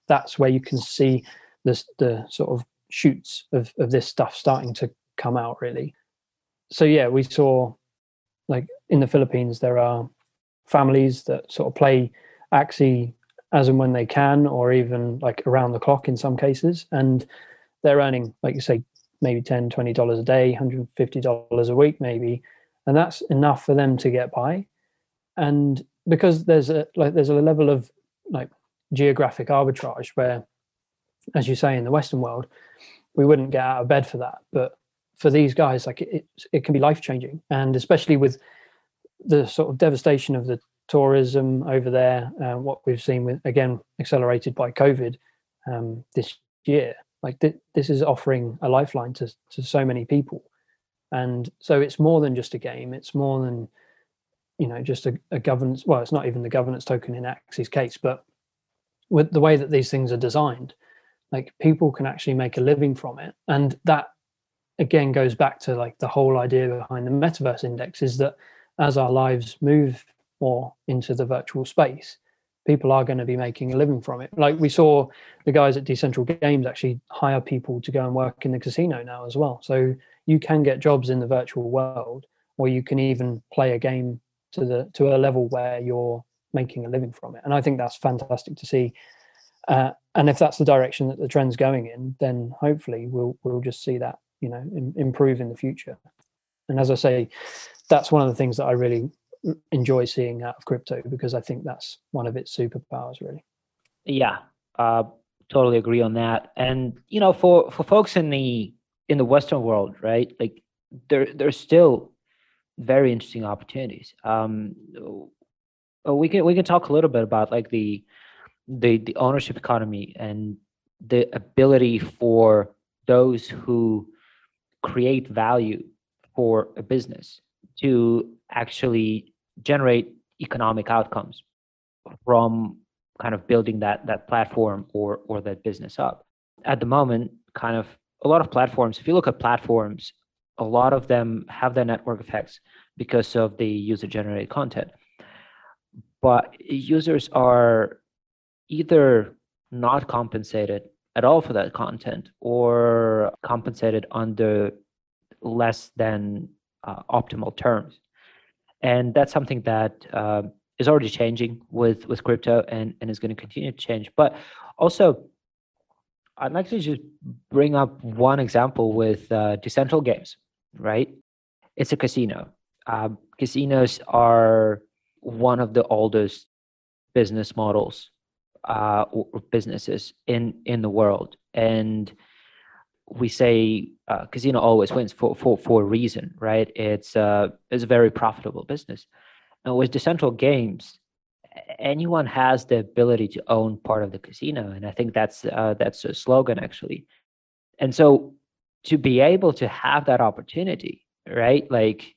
Speaker 1: that's where you can see this the sort of shoots of of this stuff starting to come out really. So yeah, we saw like in the Philippines there are families that sort of play Axie as and when they can, or even like around the clock in some cases. And they're earning, like you say, maybe 10 $20 a day, $150 a week, maybe. And that's enough for them to get by. And because there's a like there's a level of like geographic arbitrage where, as you say, in the Western world, we wouldn't get out of bed for that. But for these guys, like it, it can be life changing. And especially with the sort of devastation of the tourism over there, uh, what we've seen with again accelerated by COVID um, this year. Like th- this is offering a lifeline to to so many people, and so it's more than just a game. It's more than you know just a, a governance. Well, it's not even the governance token in Axie's case, but with the way that these things are designed, like people can actually make a living from it, and that again goes back to like the whole idea behind the metaverse index is that as our lives move more into the virtual space, people are going to be making a living from it. Like we saw the guys at Decentral Games actually hire people to go and work in the casino now as well. So you can get jobs in the virtual world, or you can even play a game to the to a level where you're making a living from it. And I think that's fantastic to see. Uh, and if that's the direction that the trend's going in, then hopefully we'll we'll just see that you know in, improve in the future. And as I say, that's one of the things that I really enjoy seeing out of crypto because I think that's one of its superpowers, really.
Speaker 2: Yeah, uh, totally agree on that. And you know, for for folks in the in the Western world, right? Like there there's still very interesting opportunities. Um, we can we can talk a little bit about like the the the ownership economy and the ability for those who create value for a business to actually generate economic outcomes from kind of building that that platform or or that business up. At the moment kind of a lot of platforms if you look at platforms a lot of them have their network effects because of the user generated content. But users are either not compensated at all for that content or compensated under less than uh, optimal terms. And that's something that uh, is already changing with with crypto and and is going to continue to change. But also i'd like to just bring up one example with uh, decentral games right? It's a casino. Uh, casinos are one of the oldest business models uh, or businesses in in the world. And we say uh, casino always wins for, for, for a reason, right? It's, uh, it's a very profitable business. And with Decentral Games, anyone has the ability to own part of the casino. And I think that's, uh, that's a slogan actually. And so to be able to have that opportunity, right? Like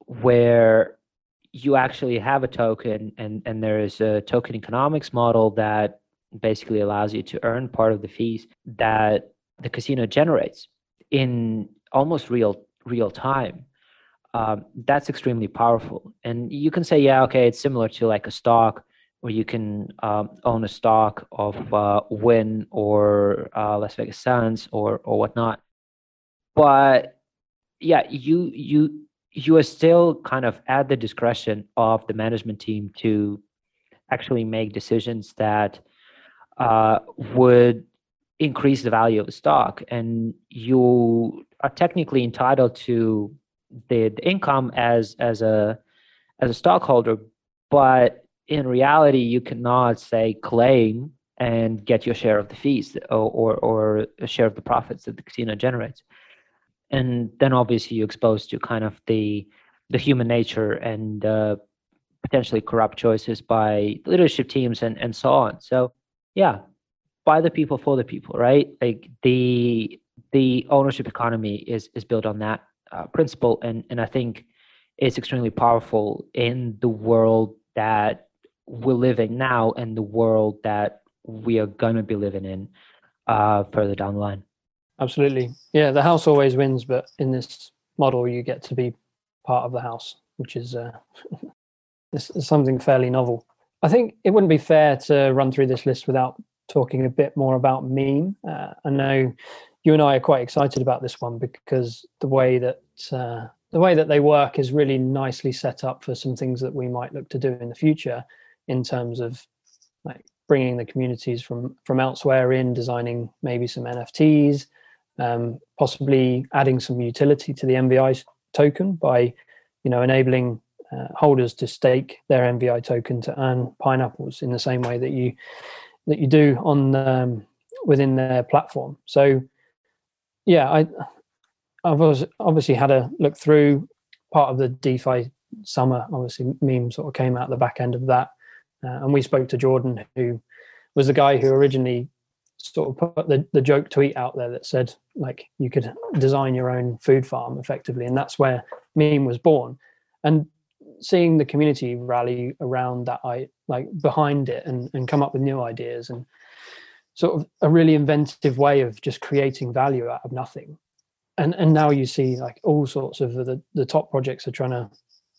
Speaker 2: where you actually have a token and, and there is a token economics model that basically allows you to earn part of the fees that the casino generates in almost real real time um, that's extremely powerful. And you can say yeah okay it's similar to like a stock where you can um, own a stock of uh, Wynn or uh, las vegas sands or or whatnot. But yeah you you you are still kind of at the discretion of the management team to actually make decisions that uh, would increase the value of the stock and you are technically entitled to the, the income as as a as a stockholder but in reality you cannot say claim and get your share of the fees or, or, or a share of the profits that the casino generates. And then obviously you're exposed to kind of the the human nature and uh, potentially corrupt choices by leadership teams and and so on. So yeah by the people for the people right? Like the the ownership economy is is built on that uh, principle. And and i think it's extremely powerful in the world that we're living now and the world that we are going to be living in uh, further down the line.
Speaker 1: Absolutely. Yeah the house always wins but in this model you get to be part of the house which is uh, something fairly novel. I think it wouldn't be fair to run through this list without talking a bit more about meme. Uh, I know you and I are quite excited about this one because the way that uh, the way that they work is really nicely set up for some things that we might look to do in the future in terms of like bringing the communities from from elsewhere in designing maybe some nfts um, possibly adding some utility to the mvi token by you know enabling uh, holders to stake their mvi token to earn pineapples in the same way that you that you do on um, within their platform so yeah i I've obviously had a look through part of the DeFi summer. Obviously, meme sort of came out the back end of that, uh, and we spoke to Jordan, who was the guy who originally sort of put the, the joke tweet out there that said like you could design your own food farm effectively, and that's where meme was born. And seeing the community rally around that, I like behind it and and come up with new ideas and sort of a really inventive way of just creating value out of nothing. And and now you see like all sorts of the the top projects are trying to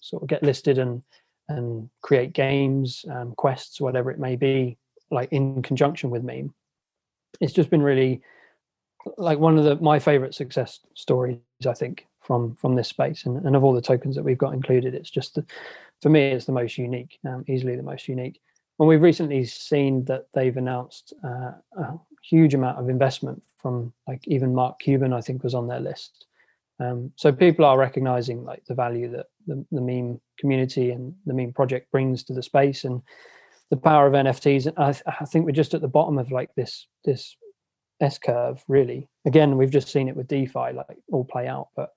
Speaker 1: sort of get listed and and create games um, quests whatever it may be like in conjunction with meme. It's just been really like one of the my favorite success stories i think from from this space. And, and of all the tokens that we've got included it's just the, for me it's the most unique um, easily the most unique and we've recently seen that they've announced uh, a huge amount of investment from like even Mark Cuban, I think, was on their list. Um, so people are recognizing like the value that the, the meme community and the meme project brings to the space and the power of NFTs. I, th- I think we're just at the bottom of like this this S curve, really. Again, we've just seen it with DeFi, like all play out, but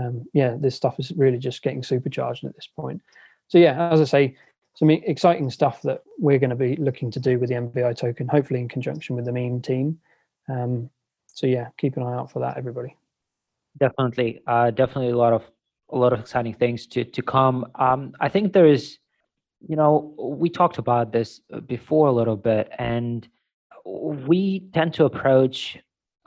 Speaker 1: um, yeah, this stuff is really just getting supercharged at this point. So yeah, as I say, some exciting stuff that we're going to be looking to do with the MVI token, hopefully in conjunction with the meme team. Um, so yeah, keep an eye out for that, everybody.
Speaker 2: Definitely, uh, definitely a lot of a lot of exciting things to to come. Um, I think there is, you know, we talked about this before a little bit, and we tend to approach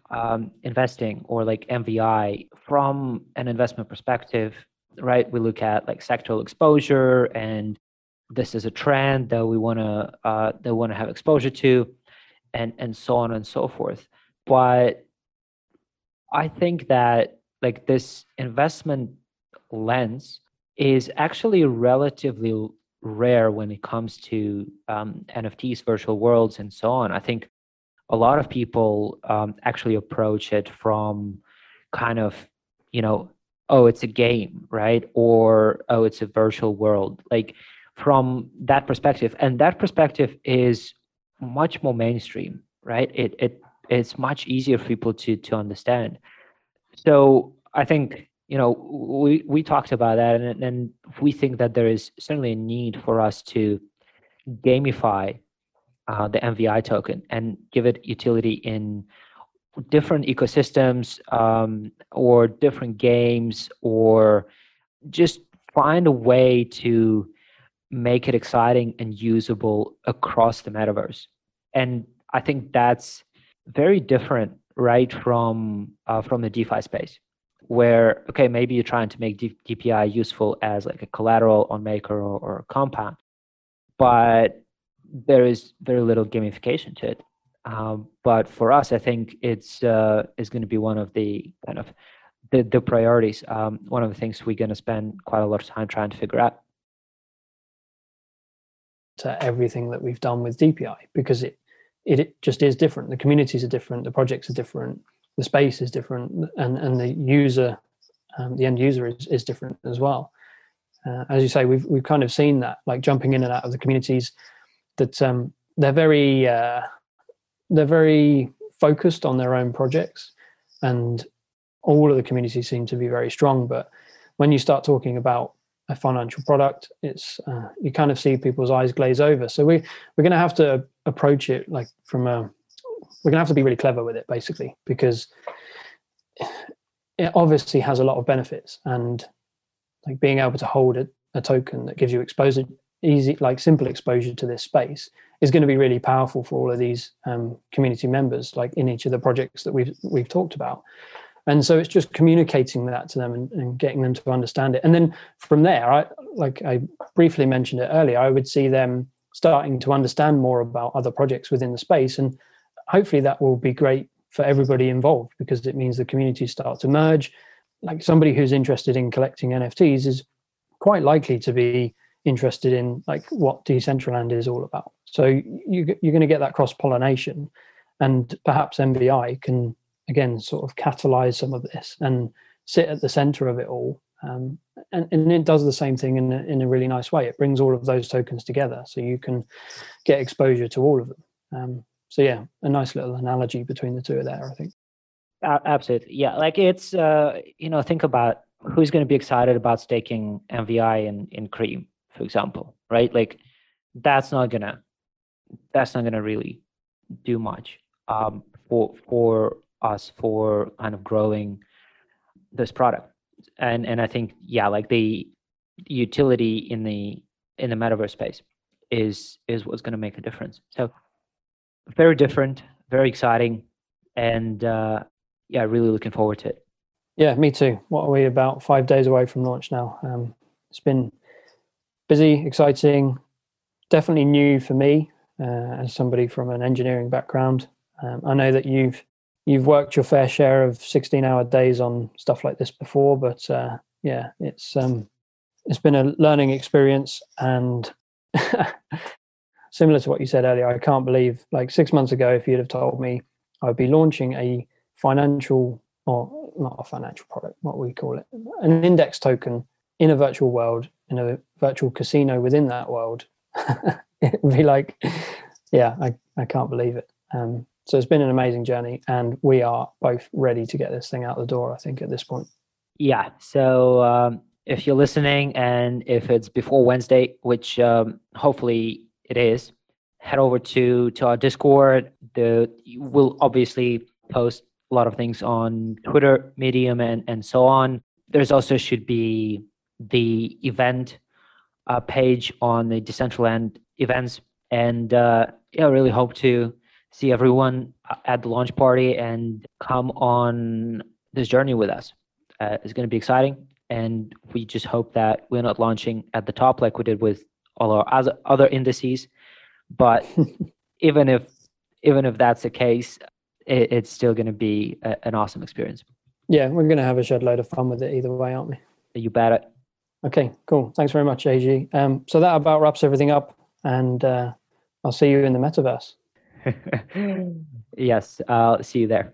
Speaker 2: um, investing or like MVI from an investment perspective, right? We look at like sectoral exposure and this is a trend that we want to uh, that want to have exposure to, and and so on and so forth. But I think that like this investment lens is actually relatively rare when it comes to um, NFTs, virtual worlds, and so on. I think a lot of people um, actually approach it from kind of you know oh it's a game right? Or oh it's a virtual world. Like from that perspective and that perspective is much more mainstream right? It it it's much easier for people to to understand. So i think you know we we talked about that and and we think that there is certainly a need for us to gamify uh, the mvi token and give it utility in different ecosystems um, or different games or just find a way to make it exciting and usable across the metaverse. And I think that's very different, right, from uh, from the DeFi space, where okay, maybe you're trying to make D- DPI useful as like a collateral on Maker or, or Compound, but there is very little gamification to it. Um, but for us, I think it's uh, is going to be one of the kind of the, the priorities. Um, one of the things we're going to spend quite a lot of time trying to figure out
Speaker 1: to everything that we've done with DPI because it, it, just is different. The communities are different, the projects are different, the space is different, and and the user, um, the end user is is different as well. Uh, as you say, we've we've kind of seen that, like jumping in and out of the communities, that um, they're very uh, they're very focused on their own projects, and all of the communities seem to be very strong. But when you start talking about a financial product it's uh, you kind of see people's eyes glaze over so we we're going to have to approach it like from a we're going to have to be really clever with it basically because it obviously has a lot of benefits and like being able to hold a, a token that gives you exposure easy like simple exposure to this space is going to be really powerful for all of these um, community members like in each of the projects that we've we've talked about. And so it's just communicating that to them and, and, getting them to understand it. And then from there i like i briefly mentioned it earlier i would see them starting to understand more about other projects within the space. And hopefully that will be great for everybody involved because it means the communities start to merge. Like somebody who's interested in collecting NFTs is quite likely to be interested in like what Decentraland is all about. So you, you're going to get that cross pollination, and perhaps MVI can again sort of catalyze some of this and sit at the center of it all. Um, and, and it does the same thing in a, in a really nice way. It brings all of those tokens together, so you can get exposure to all of them. Um, so yeah, a nice little analogy between the two of there, I think.
Speaker 2: Absolutely, yeah. Like it's uh, you know think about who's going to be excited about staking MVI in in Cream, for example, right? Like that's not gonna that's not gonna really do much um, for for us for kind of growing this product. And and I think yeah, like the utility in the in the metaverse space is is what's going to make a difference. So very different, very exciting, and uh, yeah, really looking forward to it.
Speaker 1: Yeah, me too. What are we about five days away from launch now? Um, it's been busy, exciting, definitely new for me uh, as somebody from an engineering background. Um, I know that you've you've worked your fair share of 16 hour days on stuff like this before, but uh, yeah, it's um, it's been a learning experience and similar to what you said earlier. I can't believe like six months ago, if you'd have told me I'd be launching a financial or not a financial product, what we call it, an index token in a virtual world, in a virtual casino within that world, it'd be like, yeah, I, I can't believe it. Um, so it's been an amazing journey, and we are both ready to get this thing out the door. I think at this point.
Speaker 2: Yeah. So um, if you're listening, and if it's before Wednesday, which um, hopefully it is, head over to to our Discord. The we'll obviously post a lot of things on Twitter, Medium, and and so on. There's also should be the event uh, page on the Decentraland events, and uh, yeah, I really hope to see everyone at the launch party and come on this journey with us. Uh, it's going to be exciting, and we just hope that we're not launching at the top like we did with all our other indices. But even if even if that's the case, it, it's still going to be a, an awesome experience.
Speaker 1: Yeah, we're going to have a shed load of fun with it either way, aren't we?
Speaker 2: You bet it.
Speaker 1: Okay, cool. Thanks very much, AG. Um, so that about wraps everything up, and uh, I'll see you in the metaverse.
Speaker 2: yes, I'll see you there.